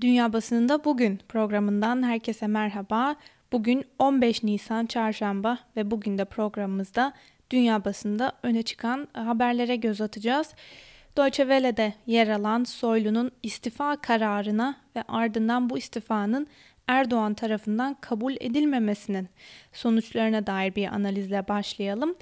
Dünya Basınında Bugün programından herkese merhaba. Bugün 15 Nisan Çarşamba ve bugün de programımızda dünya basında öne çıkan haberlere göz atacağız. Deutsche Welle'de yer alan Soylu'nun istifa kararına ve ardından bu istifanın Erdoğan tarafından kabul edilmemesinin sonuçlarına dair bir analizle başlayalım.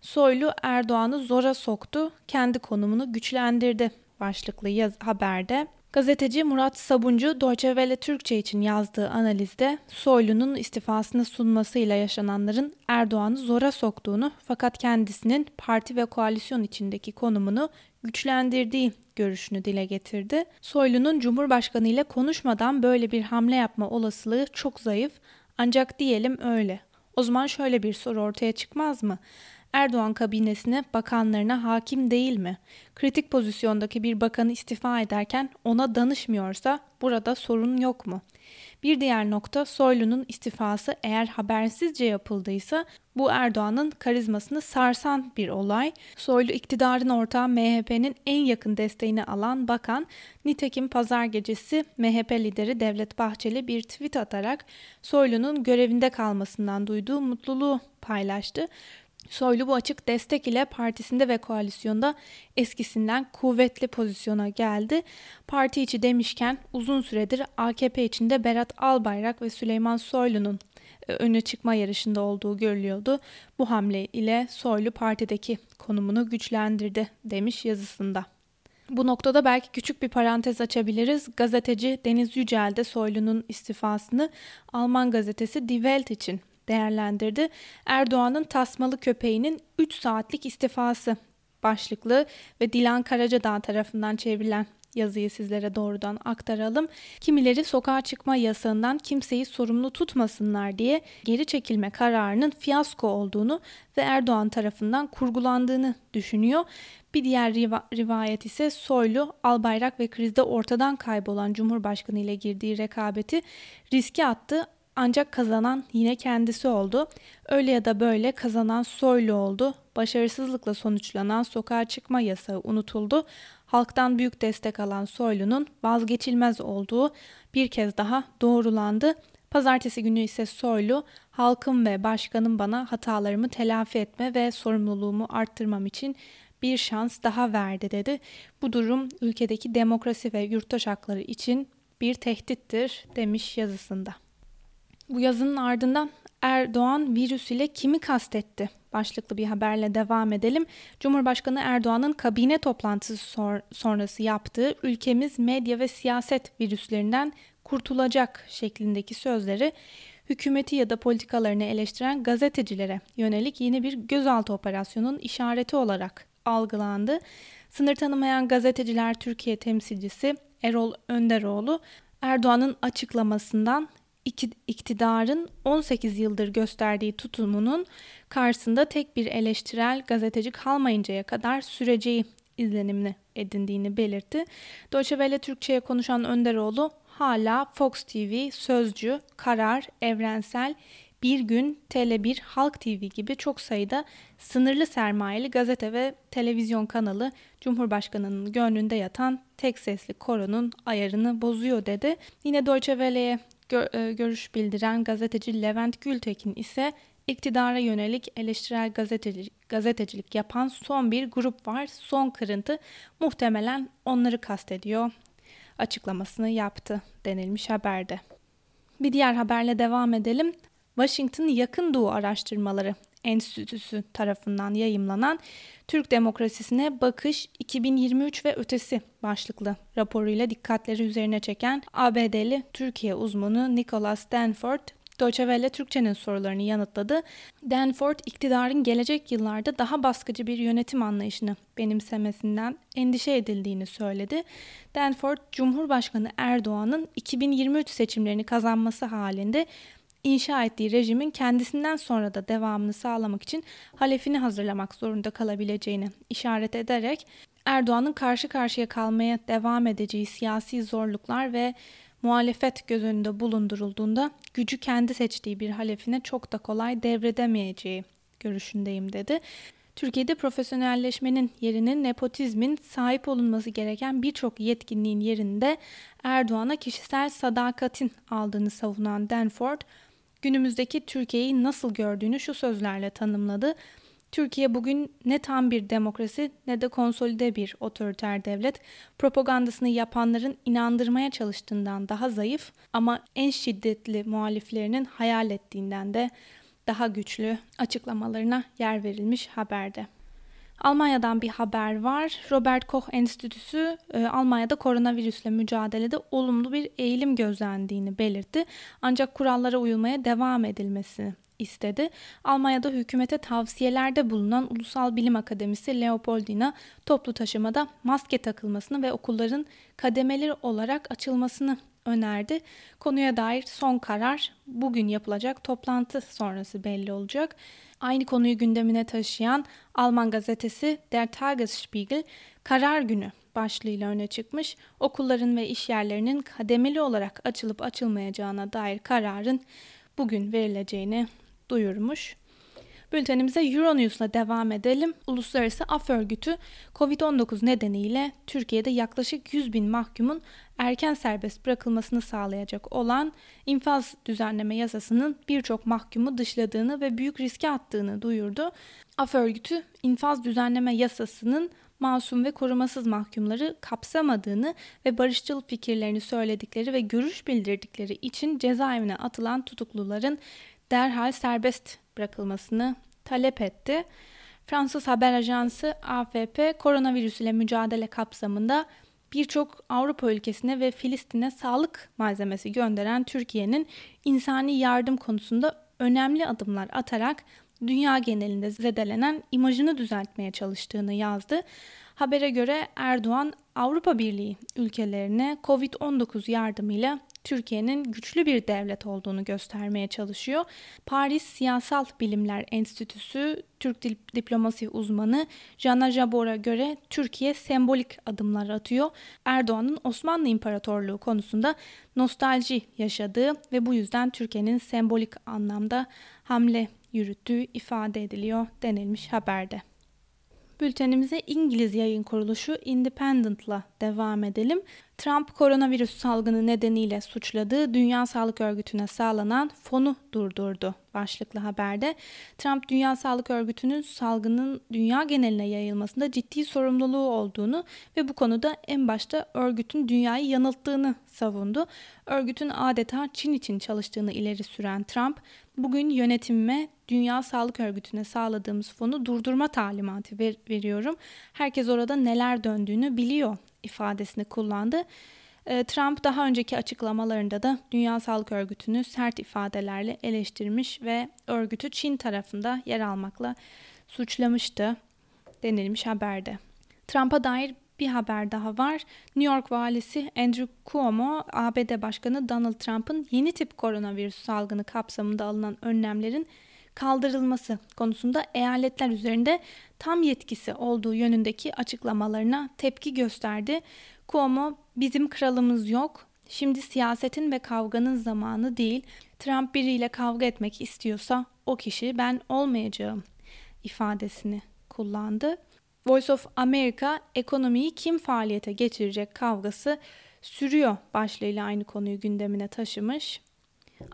Soylu Erdoğan'ı zora soktu, kendi konumunu güçlendirdi başlıklı yaz haberde. Gazeteci Murat Sabuncu Deutsche Welle Türkçe için yazdığı analizde Soylu'nun istifasını sunmasıyla yaşananların Erdoğan'ı zora soktuğunu fakat kendisinin parti ve koalisyon içindeki konumunu güçlendirdiği görüşünü dile getirdi. Soylu'nun Cumhurbaşkanı ile konuşmadan böyle bir hamle yapma olasılığı çok zayıf ancak diyelim öyle. O zaman şöyle bir soru ortaya çıkmaz mı? Erdoğan kabinesine bakanlarına hakim değil mi? Kritik pozisyondaki bir bakanı istifa ederken ona danışmıyorsa burada sorun yok mu? Bir diğer nokta Soylu'nun istifası eğer habersizce yapıldıysa bu Erdoğan'ın karizmasını sarsan bir olay. Soylu iktidarın ortağı MHP'nin en yakın desteğini alan bakan nitekim pazar gecesi MHP lideri Devlet Bahçeli bir tweet atarak Soylu'nun görevinde kalmasından duyduğu mutluluğu paylaştı. Soylu bu açık destek ile partisinde ve koalisyonda eskisinden kuvvetli pozisyona geldi. Parti içi demişken uzun süredir AKP içinde Berat Albayrak ve Süleyman Soylu'nun e, öne çıkma yarışında olduğu görülüyordu. Bu hamle ile Soylu partideki konumunu güçlendirdi demiş yazısında. Bu noktada belki küçük bir parantez açabiliriz. Gazeteci Deniz Yücel de Soylu'nun istifasını Alman gazetesi Die Welt için değerlendirdi. Erdoğan'ın tasmalı köpeğinin 3 saatlik istifası başlıklı ve Dilan Karacadağ tarafından çevrilen yazıyı sizlere doğrudan aktaralım. Kimileri sokağa çıkma yasağından kimseyi sorumlu tutmasınlar diye geri çekilme kararının fiyasko olduğunu ve Erdoğan tarafından kurgulandığını düşünüyor. Bir diğer riva- rivayet ise Soylu, Albayrak ve krizde ortadan kaybolan Cumhurbaşkanı ile girdiği rekabeti riske attı ancak kazanan yine kendisi oldu. Öyle ya da böyle kazanan Soylu oldu. Başarısızlıkla sonuçlanan sokağa çıkma yasağı unutuldu. Halktan büyük destek alan Soylu'nun vazgeçilmez olduğu bir kez daha doğrulandı. Pazartesi günü ise Soylu, halkım ve başkanım bana hatalarımı telafi etme ve sorumluluğumu arttırmam için bir şans daha verdi dedi. Bu durum ülkedeki demokrasi ve yurttaş hakları için bir tehdittir demiş yazısında. Bu yazının ardından Erdoğan virüs ile kimi kastetti? Başlıklı bir haberle devam edelim. Cumhurbaşkanı Erdoğan'ın kabine toplantısı sor- sonrası yaptığı ülkemiz medya ve siyaset virüslerinden kurtulacak şeklindeki sözleri hükümeti ya da politikalarını eleştiren gazetecilere yönelik yeni bir gözaltı operasyonun işareti olarak algılandı. Sınır tanımayan gazeteciler Türkiye temsilcisi Erol Önderoğlu Erdoğan'ın açıklamasından iktidarın 18 yıldır gösterdiği tutumunun karşısında tek bir eleştirel gazeteci kalmayıncaya kadar süreceği izlenimini edindiğini belirtti. Deutsche Welle Türkçe'ye konuşan Önderoğlu hala Fox TV, Sözcü, Karar, Evrensel, Bir Gün, Tele1, Halk TV gibi çok sayıda sınırlı sermayeli gazete ve televizyon kanalı Cumhurbaşkanı'nın gönlünde yatan tek sesli koronun ayarını bozuyor dedi. Yine Deutsche Welle'ye gö- görüş bildiren gazeteci Levent Gültekin ise iktidara yönelik eleştirel gazetecilik, gazetecilik yapan son bir grup var. Son kırıntı muhtemelen onları kastediyor açıklamasını yaptı denilmiş haberde. Bir diğer haberle devam edelim. Washington Yakın Doğu Araştırmaları Enstitüsü tarafından yayımlanan Türk Demokrasisine Bakış 2023 ve Ötesi başlıklı raporuyla dikkatleri üzerine çeken ABD'li Türkiye uzmanı Nicholas Danford, Deutsche Welle Türkçe'nin sorularını yanıtladı. Danford, iktidarın gelecek yıllarda daha baskıcı bir yönetim anlayışını benimsemesinden endişe edildiğini söyledi. Danford, Cumhurbaşkanı Erdoğan'ın 2023 seçimlerini kazanması halinde inşa ettiği rejimin kendisinden sonra da devamını sağlamak için halefini hazırlamak zorunda kalabileceğini işaret ederek Erdoğan'ın karşı karşıya kalmaya devam edeceği siyasi zorluklar ve muhalefet göz önünde bulundurulduğunda gücü kendi seçtiği bir halefine çok da kolay devredemeyeceği görüşündeyim dedi. Türkiye'de profesyonelleşmenin yerinin nepotizmin sahip olunması gereken birçok yetkinliğin yerinde Erdoğan'a kişisel sadakatin aldığını savunan Danford, günümüzdeki Türkiye'yi nasıl gördüğünü şu sözlerle tanımladı. Türkiye bugün ne tam bir demokrasi ne de konsolide bir otoriter devlet. Propagandasını yapanların inandırmaya çalıştığından daha zayıf ama en şiddetli muhaliflerinin hayal ettiğinden de daha güçlü açıklamalarına yer verilmiş haberde. Almanya'dan bir haber var. Robert Koch Enstitüsü e, Almanya'da koronavirüsle mücadelede olumlu bir eğilim gözlendiğini belirtti. Ancak kurallara uyulmaya devam edilmesini istedi. Almanya'da hükümete tavsiyelerde bulunan Ulusal Bilim Akademisi Leopoldina toplu taşımada maske takılmasını ve okulların kademeli olarak açılmasını önerdi. Konuya dair son karar bugün yapılacak toplantı sonrası belli olacak. Aynı konuyu gündemine taşıyan Alman gazetesi Der Tagesspiegel karar günü başlığıyla öne çıkmış. Okulların ve iş yerlerinin kademeli olarak açılıp açılmayacağına dair kararın bugün verileceğini duyurmuş. Bültenimize Euronews'la devam edelim. Uluslararası Af Örgütü COVID-19 nedeniyle Türkiye'de yaklaşık 100 bin mahkumun erken serbest bırakılmasını sağlayacak olan infaz düzenleme yasasının birçok mahkumu dışladığını ve büyük riske attığını duyurdu. Af Örgütü infaz düzenleme yasasının masum ve korumasız mahkumları kapsamadığını ve barışçıl fikirlerini söyledikleri ve görüş bildirdikleri için cezaevine atılan tutukluların derhal serbest bırakılmasını talep etti. Fransız haber ajansı AFP koronavirüs ile mücadele kapsamında birçok Avrupa ülkesine ve Filistin'e sağlık malzemesi gönderen Türkiye'nin insani yardım konusunda önemli adımlar atarak dünya genelinde zedelenen imajını düzeltmeye çalıştığını yazdı. Habere göre Erdoğan Avrupa Birliği ülkelerine Covid-19 yardımıyla Türkiye'nin güçlü bir devlet olduğunu göstermeye çalışıyor. Paris Siyasal Bilimler Enstitüsü Türk diplomasi uzmanı Jana Jabor'a göre Türkiye sembolik adımlar atıyor. Erdoğan'ın Osmanlı İmparatorluğu konusunda nostalji yaşadığı ve bu yüzden Türkiye'nin sembolik anlamda hamle yürüttüğü ifade ediliyor denilmiş haberde. Bültenimize İngiliz yayın kuruluşu Independent'la devam edelim. Trump koronavirüs salgını nedeniyle suçladığı Dünya Sağlık Örgütü'ne sağlanan fonu durdurdu başlıklı haberde. Trump Dünya Sağlık Örgütü'nün salgının dünya geneline yayılmasında ciddi sorumluluğu olduğunu ve bu konuda en başta örgütün dünyayı yanılttığını savundu. Örgütün adeta Çin için çalıştığını ileri süren Trump, bugün yönetimime Dünya Sağlık Örgütü'ne sağladığımız fonu durdurma talimatı ver, veriyorum. Herkes orada neler döndüğünü biliyor ifadesini kullandı. Ee, Trump daha önceki açıklamalarında da Dünya Sağlık Örgütü'nü sert ifadelerle eleştirmiş ve örgütü Çin tarafında yer almakla suçlamıştı denilmiş haberde. Trump'a dair bir haber daha var. New York valisi Andrew Cuomo, ABD Başkanı Donald Trump'ın yeni tip koronavirüs salgını kapsamında alınan önlemlerin kaldırılması konusunda eyaletler üzerinde tam yetkisi olduğu yönündeki açıklamalarına tepki gösterdi. Cuomo bizim kralımız yok. Şimdi siyasetin ve kavganın zamanı değil. Trump biriyle kavga etmek istiyorsa o kişi ben olmayacağım ifadesini kullandı. Voice of America ekonomiyi kim faaliyete geçirecek kavgası sürüyor başlığıyla aynı konuyu gündemine taşımış.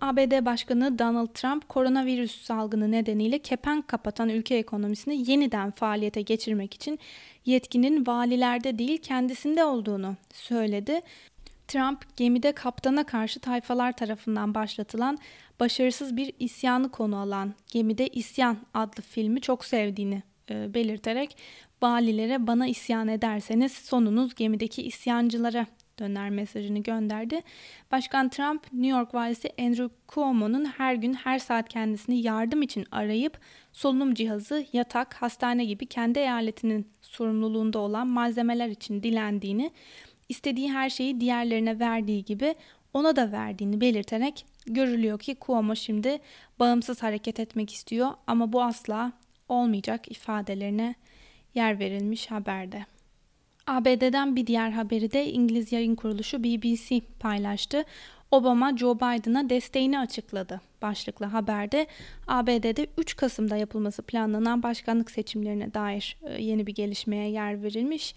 ABD Başkanı Donald Trump koronavirüs salgını nedeniyle kepenk kapatan ülke ekonomisini yeniden faaliyete geçirmek için yetkinin valilerde değil kendisinde olduğunu söyledi. Trump gemide kaptana karşı tayfalar tarafından başlatılan başarısız bir isyanı konu alan Gemide İsyan adlı filmi çok sevdiğini e, belirterek valilere bana isyan ederseniz sonunuz gemideki isyancılara döner mesajını gönderdi. Başkan Trump, New York valisi Andrew Cuomo'nun her gün her saat kendisini yardım için arayıp solunum cihazı, yatak, hastane gibi kendi eyaletinin sorumluluğunda olan malzemeler için dilendiğini, istediği her şeyi diğerlerine verdiği gibi ona da verdiğini belirterek görülüyor ki Cuomo şimdi bağımsız hareket etmek istiyor ama bu asla olmayacak ifadelerine yer verilmiş haberde. ABD'den bir diğer haberi de İngiliz yayın kuruluşu BBC paylaştı. Obama Joe Biden'a desteğini açıkladı. Başlıklı haberde ABD'de 3 Kasım'da yapılması planlanan başkanlık seçimlerine dair e, yeni bir gelişmeye yer verilmiş.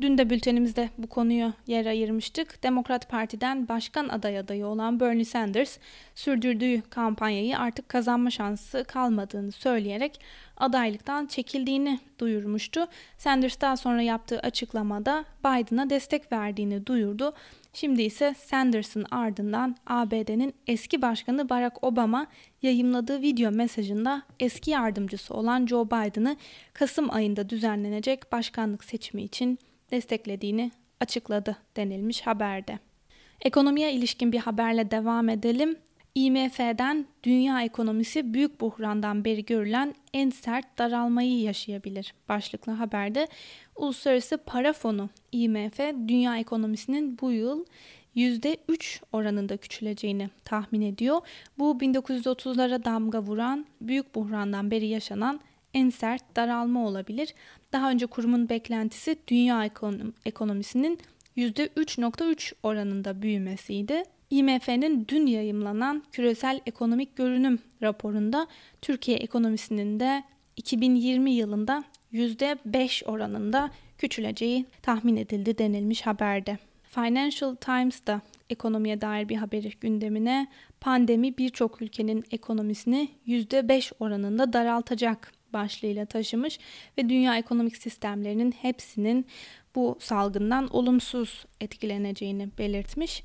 Dün de bültenimizde bu konuyu yer ayırmıştık. Demokrat Parti'den başkan aday adayı olan Bernie Sanders sürdürdüğü kampanyayı artık kazanma şansı kalmadığını söyleyerek adaylıktan çekildiğini duyurmuştu. Sanders daha sonra yaptığı açıklamada Biden'a destek verdiğini duyurdu. Şimdi ise Sanders'ın ardından ABD'nin eski başkanı Barack Obama yayımladığı video mesajında eski yardımcısı olan Joe Biden'ı Kasım ayında düzenlenecek başkanlık seçimi için desteklediğini açıkladı denilmiş haberde. Ekonomiye ilişkin bir haberle devam edelim. IMF'den dünya ekonomisi büyük buhrandan beri görülen en sert daralmayı yaşayabilir. Başlıklı haberde Uluslararası Para Fonu IMF dünya ekonomisinin bu yıl %3 oranında küçüleceğini tahmin ediyor. Bu 1930'lara damga vuran büyük buhrandan beri yaşanan en sert daralma olabilir. Daha önce kurumun beklentisi dünya ekonomisinin %3.3 oranında büyümesiydi. IMF'nin dün yayımlanan küresel ekonomik görünüm raporunda Türkiye ekonomisinin de 2020 yılında %5 oranında küçüleceği tahmin edildi denilmiş haberde. Financial Times da ekonomiye dair bir haberi gündemine pandemi birçok ülkenin ekonomisini %5 oranında daraltacak başlığıyla taşımış ve dünya ekonomik sistemlerinin hepsinin bu salgından olumsuz etkileneceğini belirtmiş.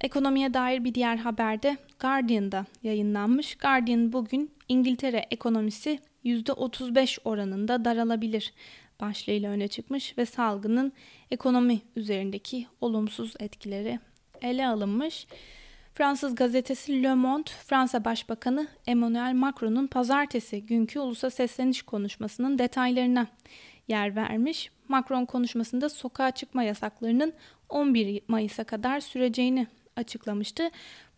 Ekonomiye dair bir diğer haberde Guardian'da yayınlanmış. Guardian bugün İngiltere ekonomisi %35 oranında daralabilir başlığıyla öne çıkmış ve salgının ekonomi üzerindeki olumsuz etkileri ele alınmış. Fransız gazetesi Le Monde, Fransa Başbakanı Emmanuel Macron'un pazartesi günkü ulusa sesleniş konuşmasının detaylarına yer vermiş. Macron konuşmasında sokağa çıkma yasaklarının 11 Mayıs'a kadar süreceğini açıklamıştı.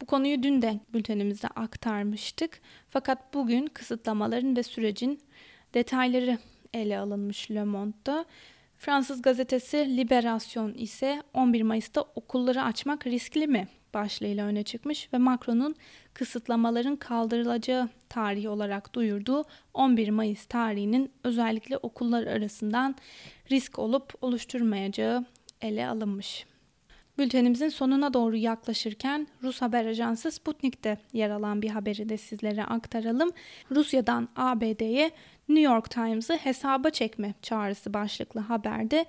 Bu konuyu dün de bültenimizde aktarmıştık. Fakat bugün kısıtlamaların ve sürecin detayları ele alınmış Le Monde'da. Fransız gazetesi Liberation ise 11 Mayıs'ta okulları açmak riskli mi başlığıyla öne çıkmış ve Macron'un kısıtlamaların kaldırılacağı tarihi olarak duyurduğu 11 Mayıs tarihinin özellikle okullar arasından risk olup oluşturmayacağı ele alınmış. Bültenimizin sonuna doğru yaklaşırken Rus haber ajansı Sputnik'te yer alan bir haberi de sizlere aktaralım. Rusya'dan ABD'ye New York Times'ı hesaba çekme çağrısı başlıklı haberde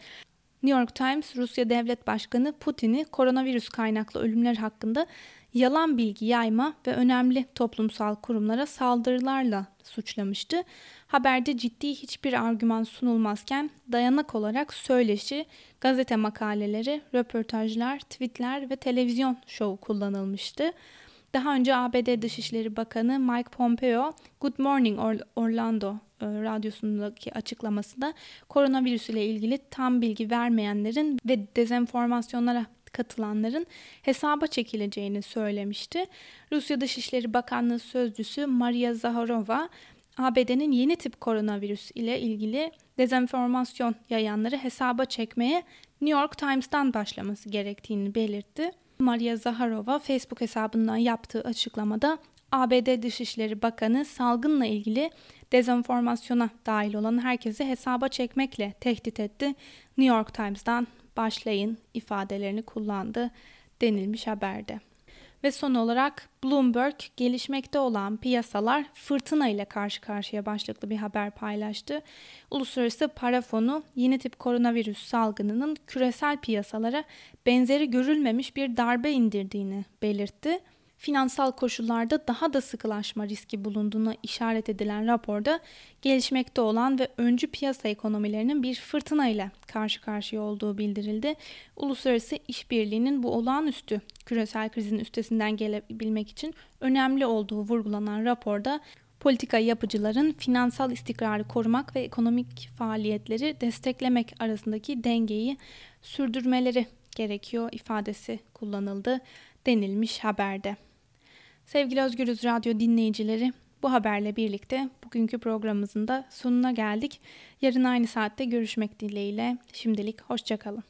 New York Times, Rusya Devlet Başkanı Putin'i koronavirüs kaynaklı ölümler hakkında yalan bilgi yayma ve önemli toplumsal kurumlara saldırılarla suçlamıştı. Haberde ciddi hiçbir argüman sunulmazken dayanak olarak söyleşi, gazete makaleleri, röportajlar, tweetler ve televizyon şovu kullanılmıştı. Daha önce ABD Dışişleri Bakanı Mike Pompeo, Good Morning Orlando e, radyosundaki açıklamasında koronavirüs ile ilgili tam bilgi vermeyenlerin ve dezenformasyonlara katılanların hesaba çekileceğini söylemişti. Rusya Dışişleri Bakanlığı Sözcüsü Maria Zaharova, ABD'nin yeni tip koronavirüs ile ilgili dezenformasyon yayanları hesaba çekmeye New York Times'tan başlaması gerektiğini belirtti. Maria Zaharova Facebook hesabından yaptığı açıklamada ABD Dışişleri Bakanı salgınla ilgili dezenformasyona dahil olan herkesi hesaba çekmekle tehdit etti. New York Times'dan başlayın ifadelerini kullandı denilmiş haberde. Ve son olarak Bloomberg gelişmekte olan piyasalar fırtına ile karşı karşıya başlıklı bir haber paylaştı. Uluslararası Para Fonu yeni tip koronavirüs salgınının küresel piyasalara benzeri görülmemiş bir darbe indirdiğini belirtti finansal koşullarda daha da sıkılaşma riski bulunduğuna işaret edilen raporda gelişmekte olan ve öncü piyasa ekonomilerinin bir fırtına ile karşı karşıya olduğu bildirildi. Uluslararası işbirliğinin bu olağanüstü küresel krizin üstesinden gelebilmek için önemli olduğu vurgulanan raporda politika yapıcıların finansal istikrarı korumak ve ekonomik faaliyetleri desteklemek arasındaki dengeyi sürdürmeleri gerekiyor ifadesi kullanıldı denilmiş haberde. Sevgili Özgürüz Radyo dinleyicileri, Bu haberle birlikte bugünkü programımızın da sonuna geldik. Yarın aynı saatte görüşmek dileğiyle. Şimdilik hoşçakalın.